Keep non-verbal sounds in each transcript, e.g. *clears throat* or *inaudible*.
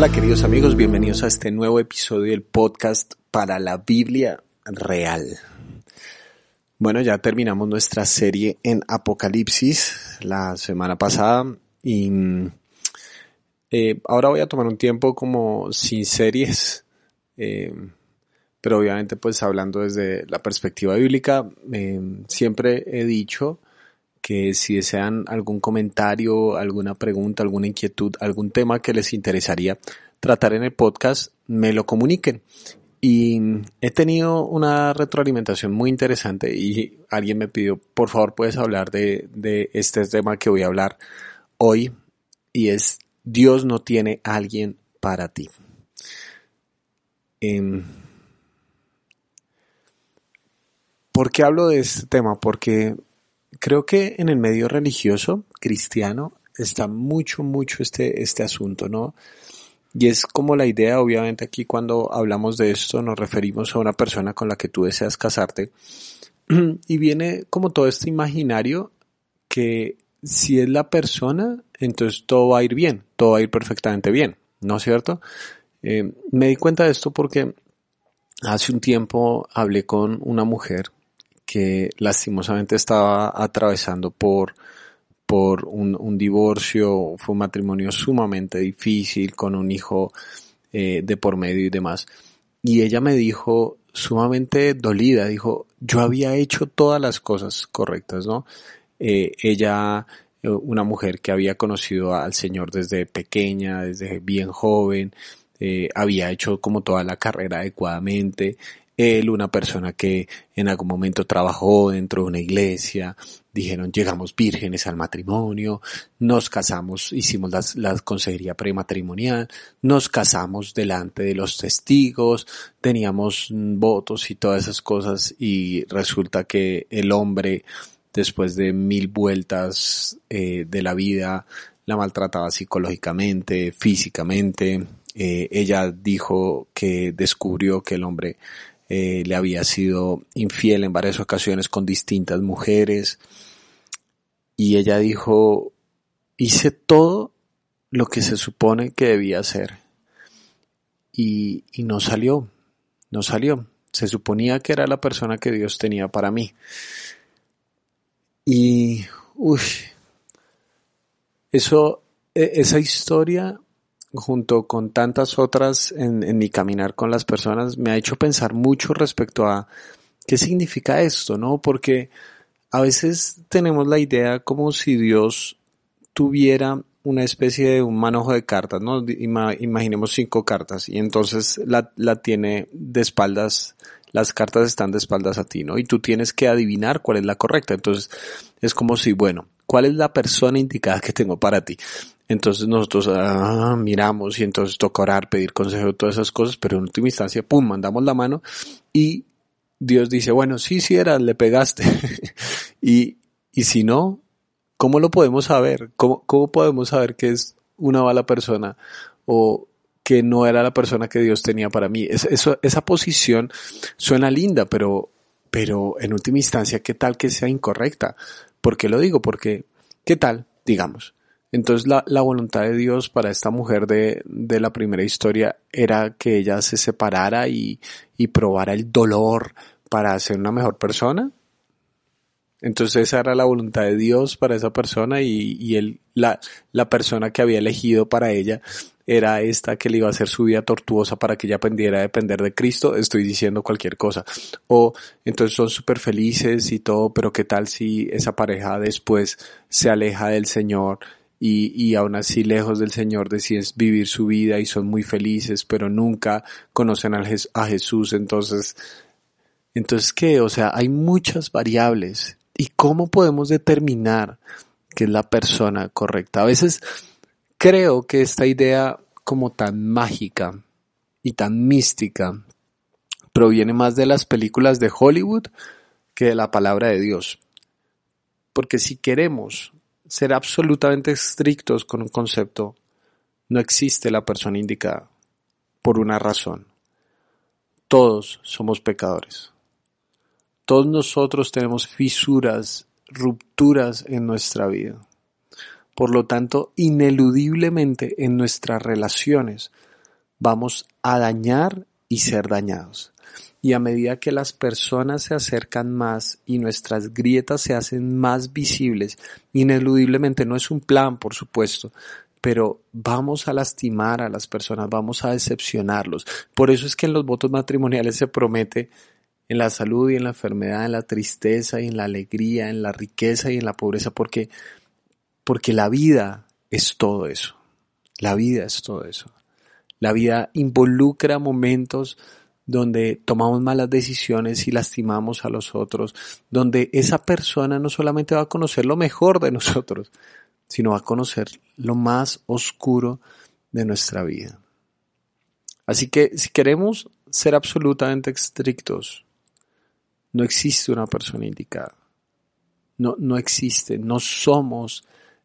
Hola queridos amigos, bienvenidos a este nuevo episodio del podcast para la Biblia real. Bueno, ya terminamos nuestra serie en Apocalipsis la semana pasada y eh, ahora voy a tomar un tiempo como sin series, eh, pero obviamente pues hablando desde la perspectiva bíblica, eh, siempre he dicho que si desean algún comentario, alguna pregunta, alguna inquietud, algún tema que les interesaría tratar en el podcast, me lo comuniquen. Y he tenido una retroalimentación muy interesante y alguien me pidió, por favor, puedes hablar de, de este tema que voy a hablar hoy y es Dios no tiene alguien para ti. Eh, ¿Por qué hablo de este tema? Porque creo que en el medio religioso cristiano está mucho, mucho este, este asunto, ¿no? Y es como la idea, obviamente aquí cuando hablamos de esto nos referimos a una persona con la que tú deseas casarte. *clears throat* Y viene como todo este imaginario que si es la persona, entonces todo va a ir bien, todo va a ir perfectamente bien, ¿no es cierto? Eh, me di cuenta de esto porque hace un tiempo hablé con una mujer que lastimosamente estaba atravesando por, por un, divorcio, fue un matrimonio sumamente difícil, con un hijo eh, de por medio y demás. Y ella me dijo, sumamente dolida, dijo, yo había hecho todas las cosas correctas, ¿no? Eh, ella, eh, una mujer que había conocido al Señor desde pequeña, desde bien joven, había hecho como toda la carrera adecuadamente, él, una persona que en algún momento trabajó dentro de una iglesia, dijeron llegamos vírgenes al matrimonio, nos casamos, hicimos la consejería prematrimonial, nos casamos delante de los testigos, teníamos votos y todas esas cosas y resulta que el hombre después de mil vueltas eh, de la vida la maltrataba psicológicamente, físicamente. Eh, ella dijo que descubrió que el hombre eh, le había sido infiel en varias ocasiones con distintas mujeres. Y ella dijo, hice todo lo que se supone que debía hacer. Y, y no salió, no salió. Se suponía que era la persona que Dios tenía para mí. Y, uy, eso, e, esa historia junto con tantas otras en, mi caminar con las personas, me ha hecho pensar mucho respecto a qué significa esto, ¿no? Porque a veces tenemos la idea como si Dios tuviera una especie de un manojo de cartas, ¿no? imaginemos cinco cartas y entonces la, la tiene de espaldas, las cartas están de espaldas a ti, ¿no? Y tú tienes que adivinar cuál es la correcta. Entonces es como si, bueno, ¿cuál es la persona indicada que tengo para ti? Entonces nosotros ah, miramos y entonces toca orar, pedir consejo, todas esas cosas, pero en última instancia, pum, mandamos la mano y Dios dice, bueno, sí, sí era, le pegaste. *laughs* y, y si no, ¿cómo lo podemos saber? ¿Cómo, ¿Cómo podemos saber que es una mala persona o que no era la persona que Dios tenía para mí? Esa posición suena linda, pero, pero en última instancia, ¿qué tal que sea incorrecta? ¿Por qué lo digo? Porque, ¿qué tal? Digamos, entonces la, la, voluntad de Dios para esta mujer de, de, la primera historia era que ella se separara y, y probara el dolor para ser una mejor persona. Entonces esa era la voluntad de Dios para esa persona y, y él, la, la persona que había elegido para ella era esta que le iba a hacer su vida tortuosa para que ella aprendiera a depender de Cristo, estoy diciendo cualquier cosa. O entonces son súper felices y todo, pero qué tal si esa pareja después se aleja del Señor y, y aún así lejos del Señor deciden vivir su vida y son muy felices, pero nunca conocen a Jesús. Entonces, entonces, ¿qué? O sea, hay muchas variables. ¿Y cómo podemos determinar que es la persona correcta? A veces creo que esta idea como tan mágica y tan mística proviene más de las películas de Hollywood que de la palabra de Dios. Porque si queremos ser absolutamente estrictos con un concepto, no existe la persona indicada, por una razón. Todos somos pecadores. Todos nosotros tenemos fisuras, rupturas en nuestra vida. Por lo tanto, ineludiblemente en nuestras relaciones vamos a dañar y ser dañados. Y a medida que las personas se acercan más y nuestras grietas se hacen más visibles, ineludiblemente no es un plan, por supuesto, pero vamos a lastimar a las personas, vamos a decepcionarlos. Por eso es que en los votos matrimoniales se promete en la salud y en la enfermedad, en la tristeza y en la alegría, en la riqueza y en la pobreza, porque, porque la vida es todo eso. La vida es todo eso. La vida involucra momentos donde tomamos malas decisiones y lastimamos a los otros, donde esa persona no solamente va a conocer lo mejor de *laughs* nosotros, sino va a conocer lo más oscuro de nuestra vida. Así que si queremos ser absolutamente estrictos, no existe una persona indicada. No, no existe, no somos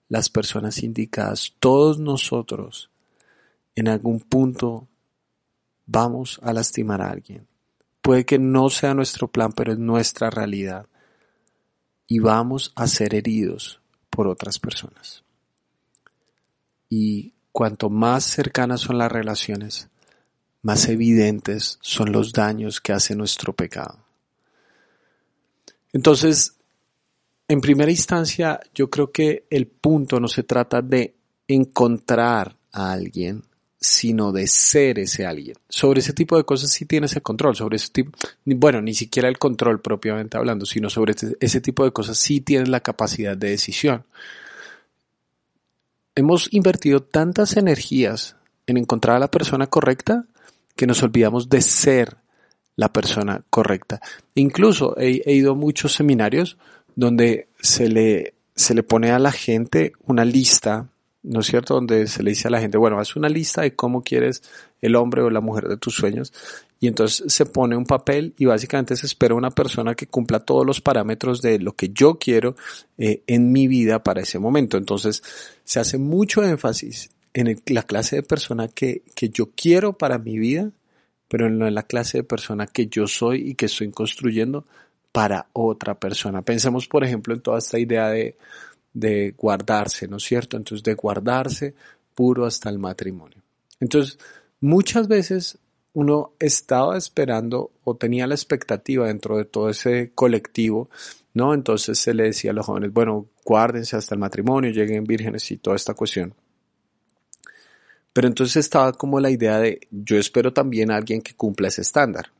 las personas indicadas. Todos nosotros en algún punto vamos a lastimar a alguien. Puede que no sea nuestro plan, pero es nuestra realidad. Y vamos a ser heridos por otras personas. Y cuanto más cercanas son las relaciones, más evidentes son los daños que hace nuestro pecado. Entonces, en primera instancia, yo creo que el punto no se trata de encontrar a alguien, sino de ser ese alguien. Sobre ese tipo de cosas sí tienes el control, sobre ese tipo, bueno, ni siquiera el control propiamente hablando, sino sobre ese, ese tipo de cosas sí tienes la capacidad de decisión. Hemos invertido tantas energías en encontrar a la persona correcta que nos olvidamos de ser la persona correcta. Incluso he, he ido a muchos seminarios donde se le, se le pone a la gente una lista ¿no es cierto? Donde se le dice a la gente, bueno, haz una lista de cómo quieres el hombre o la mujer de tus sueños y entonces se pone un papel y básicamente se espera una persona que cumpla todos los parámetros de lo que yo quiero eh, en mi vida para ese momento. Entonces se hace mucho énfasis en la clase de persona que, que yo quiero para mi vida, pero no en la clase de persona que yo soy y que estoy construyendo para otra persona. Pensemos, por ejemplo, en toda esta idea de, de guardarse, ¿no es cierto? Entonces, de guardarse puro hasta el matrimonio. Entonces, muchas veces uno estaba esperando o tenía la expectativa dentro de todo ese colectivo, ¿no? Entonces se le decía a los jóvenes, bueno, guárdense hasta el matrimonio, lleguen vírgenes y toda esta cuestión. Pero entonces estaba como la idea de, yo espero también a alguien que cumpla ese estándar.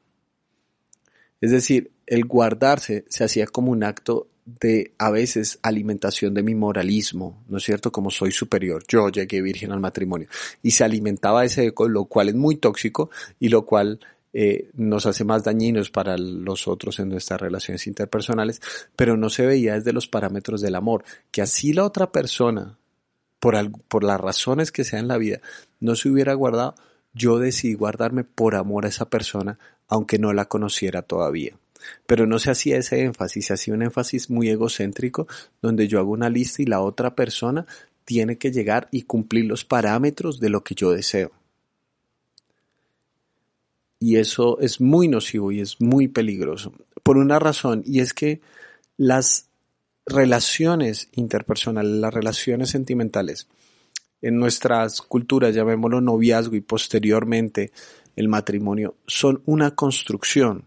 Es decir, el guardarse se hacía como un acto de a veces alimentación de mi moralismo, ¿no es cierto? Como soy superior, yo llegué virgen al matrimonio y se alimentaba ese eco, lo cual es muy tóxico y lo cual eh, nos hace más dañinos para los otros en nuestras relaciones interpersonales, pero no se veía desde los parámetros del amor, que así la otra persona, por, por las razones que sea en la vida, no se hubiera guardado, yo decidí guardarme por amor a esa persona, aunque no la conociera todavía. Pero no se hacía ese énfasis, se hacía un énfasis muy egocéntrico donde yo hago una lista y la otra persona tiene que llegar y cumplir los parámetros de lo que yo deseo. Y eso es muy nocivo y es muy peligroso. Por una razón, y es que las relaciones interpersonales, las relaciones sentimentales, en nuestras culturas, llamémoslo noviazgo y posteriormente el matrimonio, son una construcción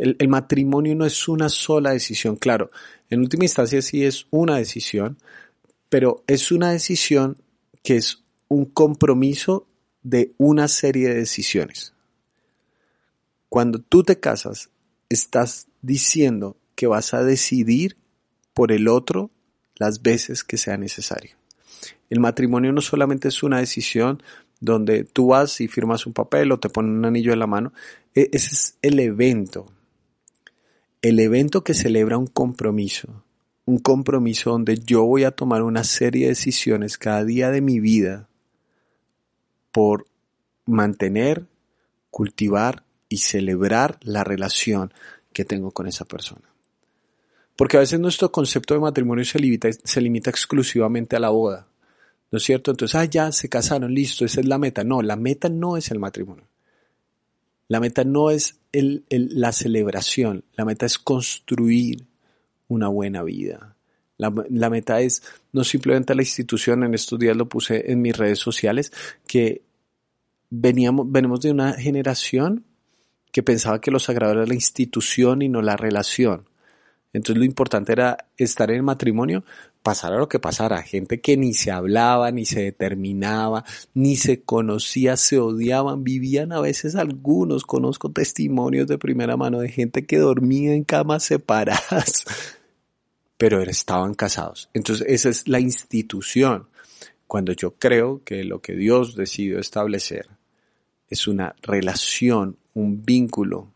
el, matrimonio no es una sola decisión, claro, en última instancia sí es una decisión, pero es una decisión que es un compromiso de una serie de decisiones. Cuando tú te casas, estás diciendo que vas a decidir por el otro las veces que sea necesario. El matrimonio no solamente es una decisión donde tú vas y firmas un papel o te ponen un anillo en la mano, e, ese es el evento, el evento que celebra un compromiso, un compromiso donde yo voy a tomar una serie de decisiones cada día de mi vida por mantener, cultivar y celebrar la relación que tengo con esa persona. Porque a veces nuestro concepto de matrimonio se limita, exclusivamente a la boda. ¿No es cierto? Entonces, ah, ya se casaron, listo, esa es la meta. No, la meta no es el matrimonio. La meta no es la celebración, la meta es construir una buena vida. La, la, meta es no simplemente la institución, en estos días lo puse en mis redes sociales, que veníamos, venimos de una generación que pensaba que lo sagrado era la institución y no la relación. Entonces lo importante era estar en el matrimonio, pasara lo que pasara, gente que ni se hablaba, ni se determinaba, ni se conocía, se odiaban, vivían a veces algunos, conozco testimonios de primera mano de gente que dormía en camas separadas, *laughs* pero estaban casados. Entonces esa es la institución. Cuando yo creo que lo que Dios decidió establecer es una relación, un vínculo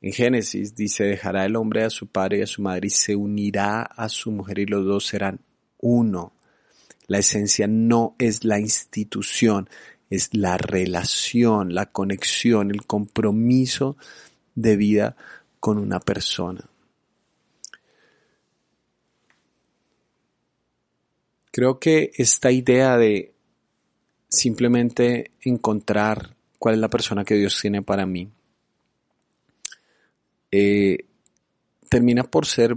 en Génesis dice, dejará el hombre a su padre y a su madre y se unirá a su mujer y los dos serán uno. La esencia no es la institución, es la relación, la conexión, el compromiso de vida con una persona. Creo que esta idea de simplemente encontrar cuál es la persona que Dios tiene para mí eh, termina por ser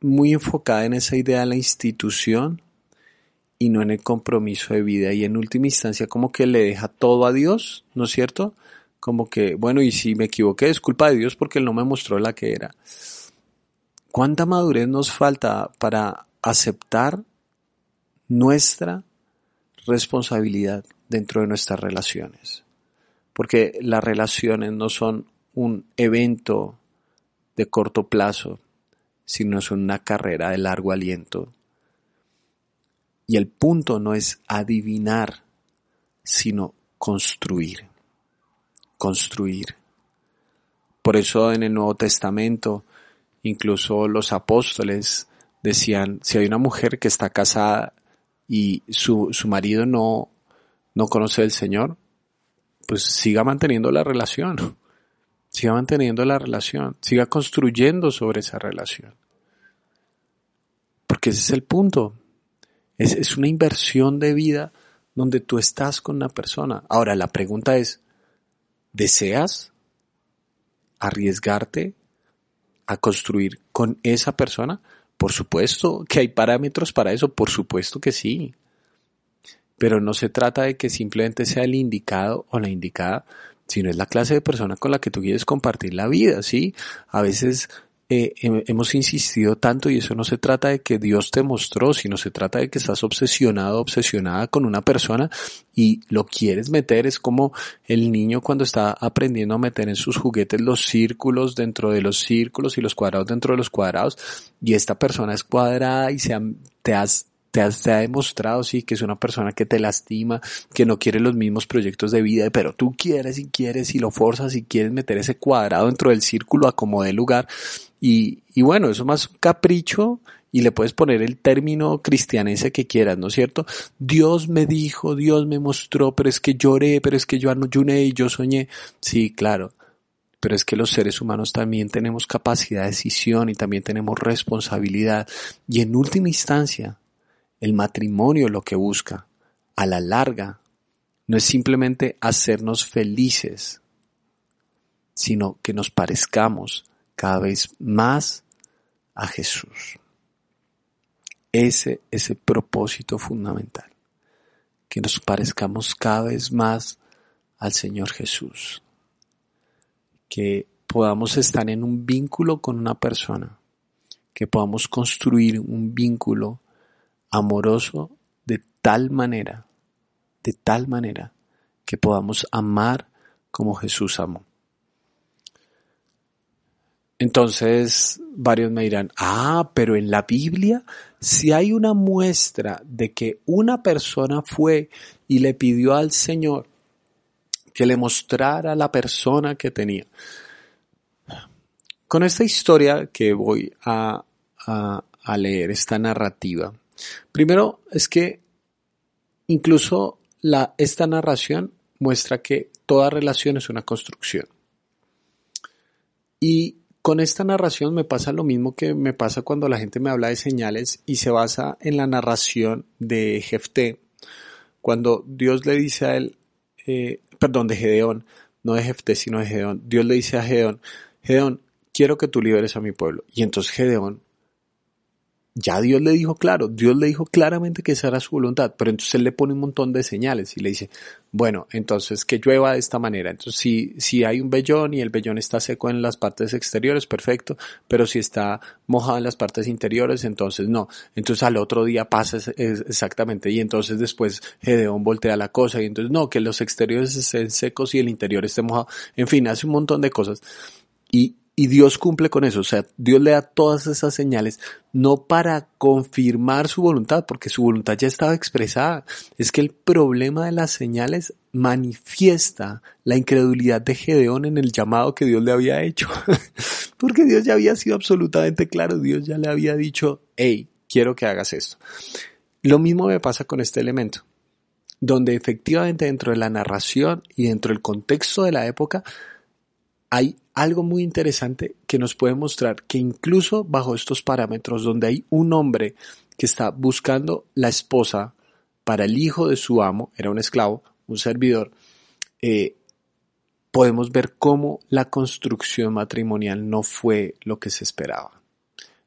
muy enfocada en esa idea de la institución y no en el compromiso de vida y en última instancia como que le deja todo a Dios, ¿no es cierto? Como que, bueno, y si me equivoqué es culpa de Dios porque Él no me mostró la que era. ¿Cuánta madurez nos falta para aceptar nuestra responsabilidad dentro de nuestras relaciones? Porque las relaciones no son un evento de corto plazo, sino es una carrera de largo aliento. Y el punto no es adivinar, sino construir. Construir. Por eso en el Nuevo Testamento, incluso los apóstoles decían, si hay una mujer que está casada y su, su marido no, no conoce al Señor, pues siga manteniendo la relación siga manteniendo la relación, siga construyendo sobre esa relación. Porque ese es el punto. Es, es una inversión de vida donde tú estás con una persona. Ahora, la pregunta es, ¿deseas arriesgarte a construir con esa persona? Por supuesto que hay parámetros para eso, por supuesto que sí. Pero no se trata de que simplemente sea el indicado o la indicada, sino es la clase de persona con la que tú quieres compartir la vida, ¿sí? A veces eh, hemos insistido tanto y eso no se trata de que Dios te mostró, sino se trata de que estás obsesionado, obsesionada con una persona y lo quieres meter, es como el niño cuando está aprendiendo a meter en sus juguetes los círculos dentro de los círculos y los cuadrados dentro de los cuadrados y esta persona es cuadrada y se te has te, ha demostrado, sí, que es una persona que te lastima, que no quiere los mismos proyectos de vida, pero tú quieres y quieres y lo forzas y quieres meter ese cuadrado dentro del círculo a como lugar. Y, y bueno, eso más capricho y le puedes poner el término cristianese que quieras, ¿no es cierto? Dios me dijo, Dios me mostró, pero es que lloré, pero es que yo ayuné y yo soñé. Sí, claro. Pero es que los seres humanos también tenemos capacidad de decisión y también tenemos responsabilidad. Y en última instancia, el matrimonio lo que busca, a la larga, no es simplemente hacernos felices, sino que nos parezcamos cada vez más a Jesús. Ese es el propósito fundamental, que nos parezcamos cada vez más al Señor Jesús, que podamos estar en un vínculo con una persona, que podamos construir un vínculo amoroso de tal manera, de tal manera que podamos amar como Jesús amó. Entonces varios me dirán, ah, pero en la Biblia si hay una muestra de que una persona fue y le pidió al Señor que le mostrara la persona que tenía. Con esta historia que voy a, a, a leer, esta narrativa, Primero es que incluso esta narración muestra que toda relación es una construcción. Y con esta narración me pasa lo mismo que me pasa cuando la gente me habla de señales y se basa en la narración de Jefté, cuando Dios le dice a él, eh, perdón, de Gedeón, no de Jefté, sino de Gedeón, Dios le dice a Gedeón, Gedeón, quiero que tú liberes a mi pueblo. Y entonces Gedeón ya Dios le dijo claro, Dios le dijo claramente que esa era su voluntad, pero entonces él le pone un montón de señales y le dice, bueno, entonces que llueva de esta manera. Entonces si, si hay un vellón y el vellón está seco en las partes exteriores, perfecto, pero si está mojado en las partes interiores, entonces no. Entonces al otro día pasa exactamente y entonces después Gedeón voltea la cosa y entonces no, que los exteriores estén secos y el interior esté mojado. En fin, hace un montón de cosas. Y, y Dios cumple con eso, o sea, Dios le da todas esas señales, no para confirmar su voluntad, porque su voluntad ya estaba expresada. Es que el problema de las señales manifiesta la incredulidad de Gedeón en el llamado que Dios le había hecho. *laughs* porque Dios ya había sido absolutamente claro, Dios ya le había dicho, hey, quiero que hagas esto. Lo mismo me pasa con este elemento, donde efectivamente dentro de la narración y dentro del contexto de la época, hay algo muy interesante que nos puede mostrar que incluso bajo estos parámetros donde hay un hombre que está buscando la esposa para el hijo de su amo, era un esclavo, un servidor, eh, podemos ver cómo la construcción matrimonial no fue lo que se esperaba.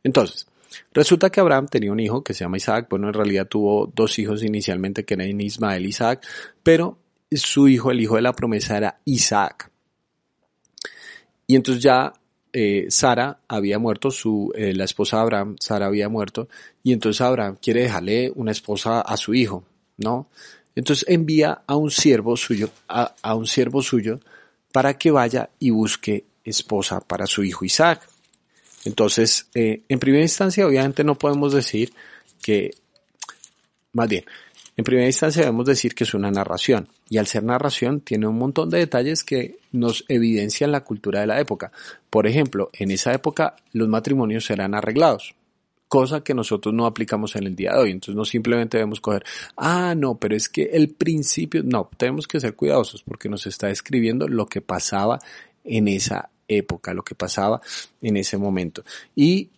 Entonces, resulta que Abraham tenía un hijo que se llama Isaac, bueno, en realidad tuvo dos hijos inicialmente que eran Ismael y Isaac, pero su hijo, el hijo de la promesa era Isaac. Y entonces ya eh, Sara había muerto, su, eh, la esposa de Abraham, Sara había muerto, y entonces Abraham quiere dejarle una esposa a su hijo, ¿no? Entonces envía a un siervo suyo, a, un siervo suyo, para que vaya y busque esposa para su hijo Isaac. Entonces, eh, en primera instancia, obviamente no podemos decir que, más bien, en primera instancia debemos decir que es una narración y al ser narración tiene un montón de detalles que nos evidencian la cultura de la época. Por ejemplo, en esa época los matrimonios eran arreglados, cosa que nosotros no aplicamos en el día de hoy. Entonces no simplemente debemos coger, ah, no, pero es que el principio, no, tenemos que ser cuidadosos porque nos está describiendo lo que pasaba en esa época, lo que pasaba en ese momento. Y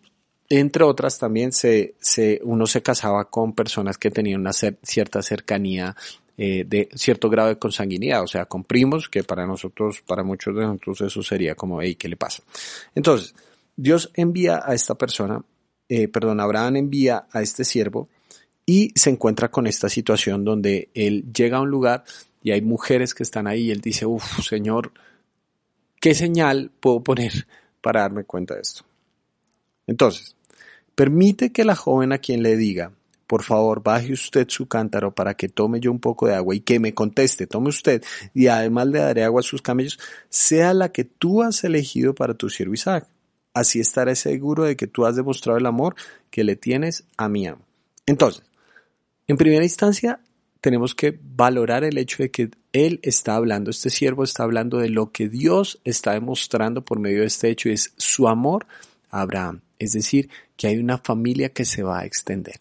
entre otras también se, se, uno se casaba con personas que tenían una cierta cercanía eh, de cierto grado de consanguinidad, o sea, con primos, que para nosotros, para muchos de nosotros eso sería como, hey, ¿qué le pasa? Entonces, Dios envía a esta persona, eh, perdón, Abraham envía a este siervo y se encuentra con esta situación donde él llega a un lugar y hay mujeres que están ahí y él dice, uff, Señor, ¿qué señal puedo poner para darme cuenta de esto? Entonces, permite que la joven a quien le diga, por favor, baje usted su cántaro para que tome yo un poco de agua y que me conteste, tome usted, y además le daré agua a sus camellos, sea la que tú has elegido para tu siervo Isaac. Así estaré seguro de que tú has demostrado el amor que le tienes a mi amo. Entonces, en primera instancia, tenemos que valorar el hecho de que él está hablando, este siervo está hablando de lo que Dios está demostrando por medio de este hecho y es su amor a Abraham. Es decir, que hay una familia que se va a extender.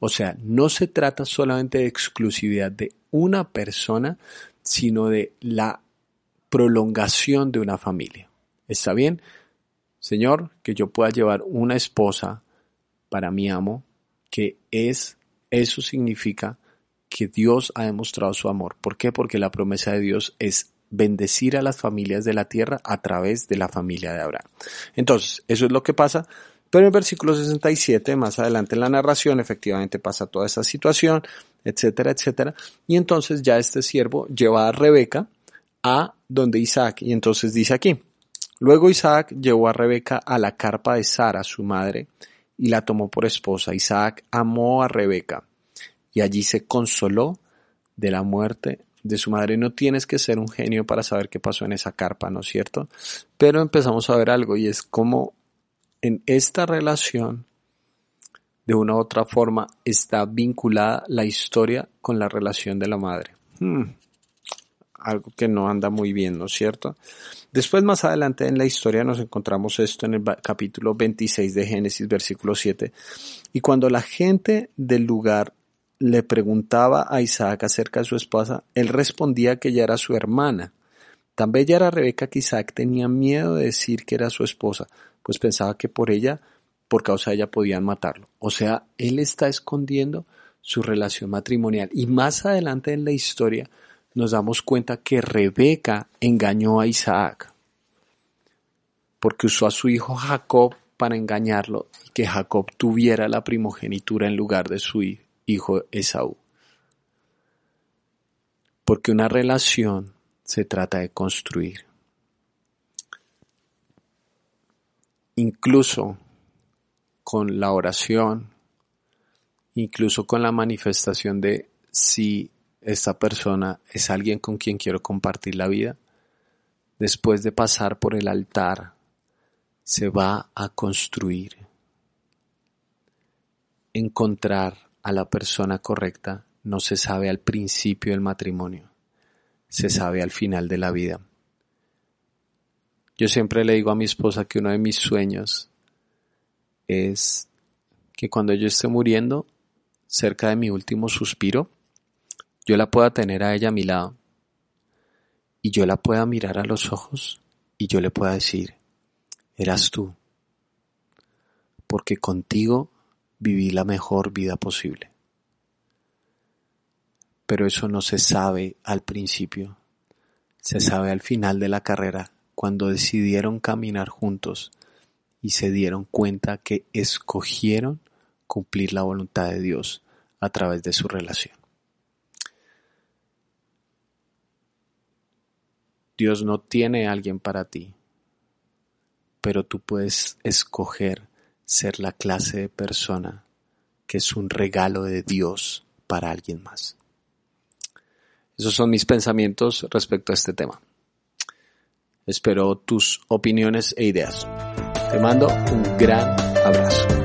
O sea, no se trata solamente de exclusividad de una persona, sino de la prolongación de una familia. ¿Está bien? Señor, que yo pueda llevar una esposa para mi amo, que es, eso significa que Dios ha demostrado su amor. ¿Por qué? Porque la promesa de Dios es bendecir a las familias de la tierra a través de la familia de Abraham. Entonces, eso es lo que pasa pero en versículo 67, más adelante en la narración, efectivamente pasa toda esa situación, etcétera, etcétera. Y entonces ya este siervo lleva a Rebeca a donde Isaac. Y entonces dice aquí, luego Isaac llevó a Rebeca a la carpa de Sara, su madre, y la tomó por esposa. Isaac amó a Rebeca y allí se consoló de la muerte de su madre. No tienes que ser un genio para saber qué pasó en esa carpa, ¿no es cierto? Pero empezamos a ver algo y es como en esta relación, de una u otra forma, está vinculada la historia con la relación de la madre. Hmm, algo que no anda muy bien, ¿no es cierto? Después, más adelante en la historia, nos encontramos esto en el capítulo 26 de Génesis, versículo 7. Y cuando la gente del lugar le preguntaba a Isaac acerca de su esposa, él respondía que ella era su hermana. Tan bella era Rebeca que Isaac tenía miedo de decir que era su esposa, pues pensaba que por ella, por causa de ella, podían matarlo. O sea, él está escondiendo su relación matrimonial. Y más adelante en la historia nos damos cuenta que Rebeca engañó a Isaac, porque usó a su hijo Jacob para engañarlo, que Jacob tuviera la primogenitura en lugar de su hijo Esaú. Porque una relación se trata de construir. Incluso con la oración, incluso con la manifestación de si esta persona es alguien con quien quiero compartir la vida, después de pasar por el altar, se va a construir. Encontrar a la persona correcta no se sabe al principio del matrimonio, se sabe al final de la vida. Yo siempre le digo a mi esposa que uno de mis sueños es que cuando yo esté muriendo, cerca de mi último suspiro, yo la pueda tener a ella a mi lado y yo la pueda mirar a los ojos y yo le pueda decir, eras tú, porque contigo viví la mejor vida posible. Pero eso no se sabe al principio, se sabe al final de la carrera, cuando decidieron caminar juntos y se dieron cuenta que escogieron cumplir la voluntad de Dios a través de su relación. Dios no tiene a alguien para ti, pero tú puedes escoger ser la clase de persona que es un regalo de Dios para alguien más. Esos son mis pensamientos respecto a este tema. Espero tus opiniones e ideas. Te mando un gran abrazo.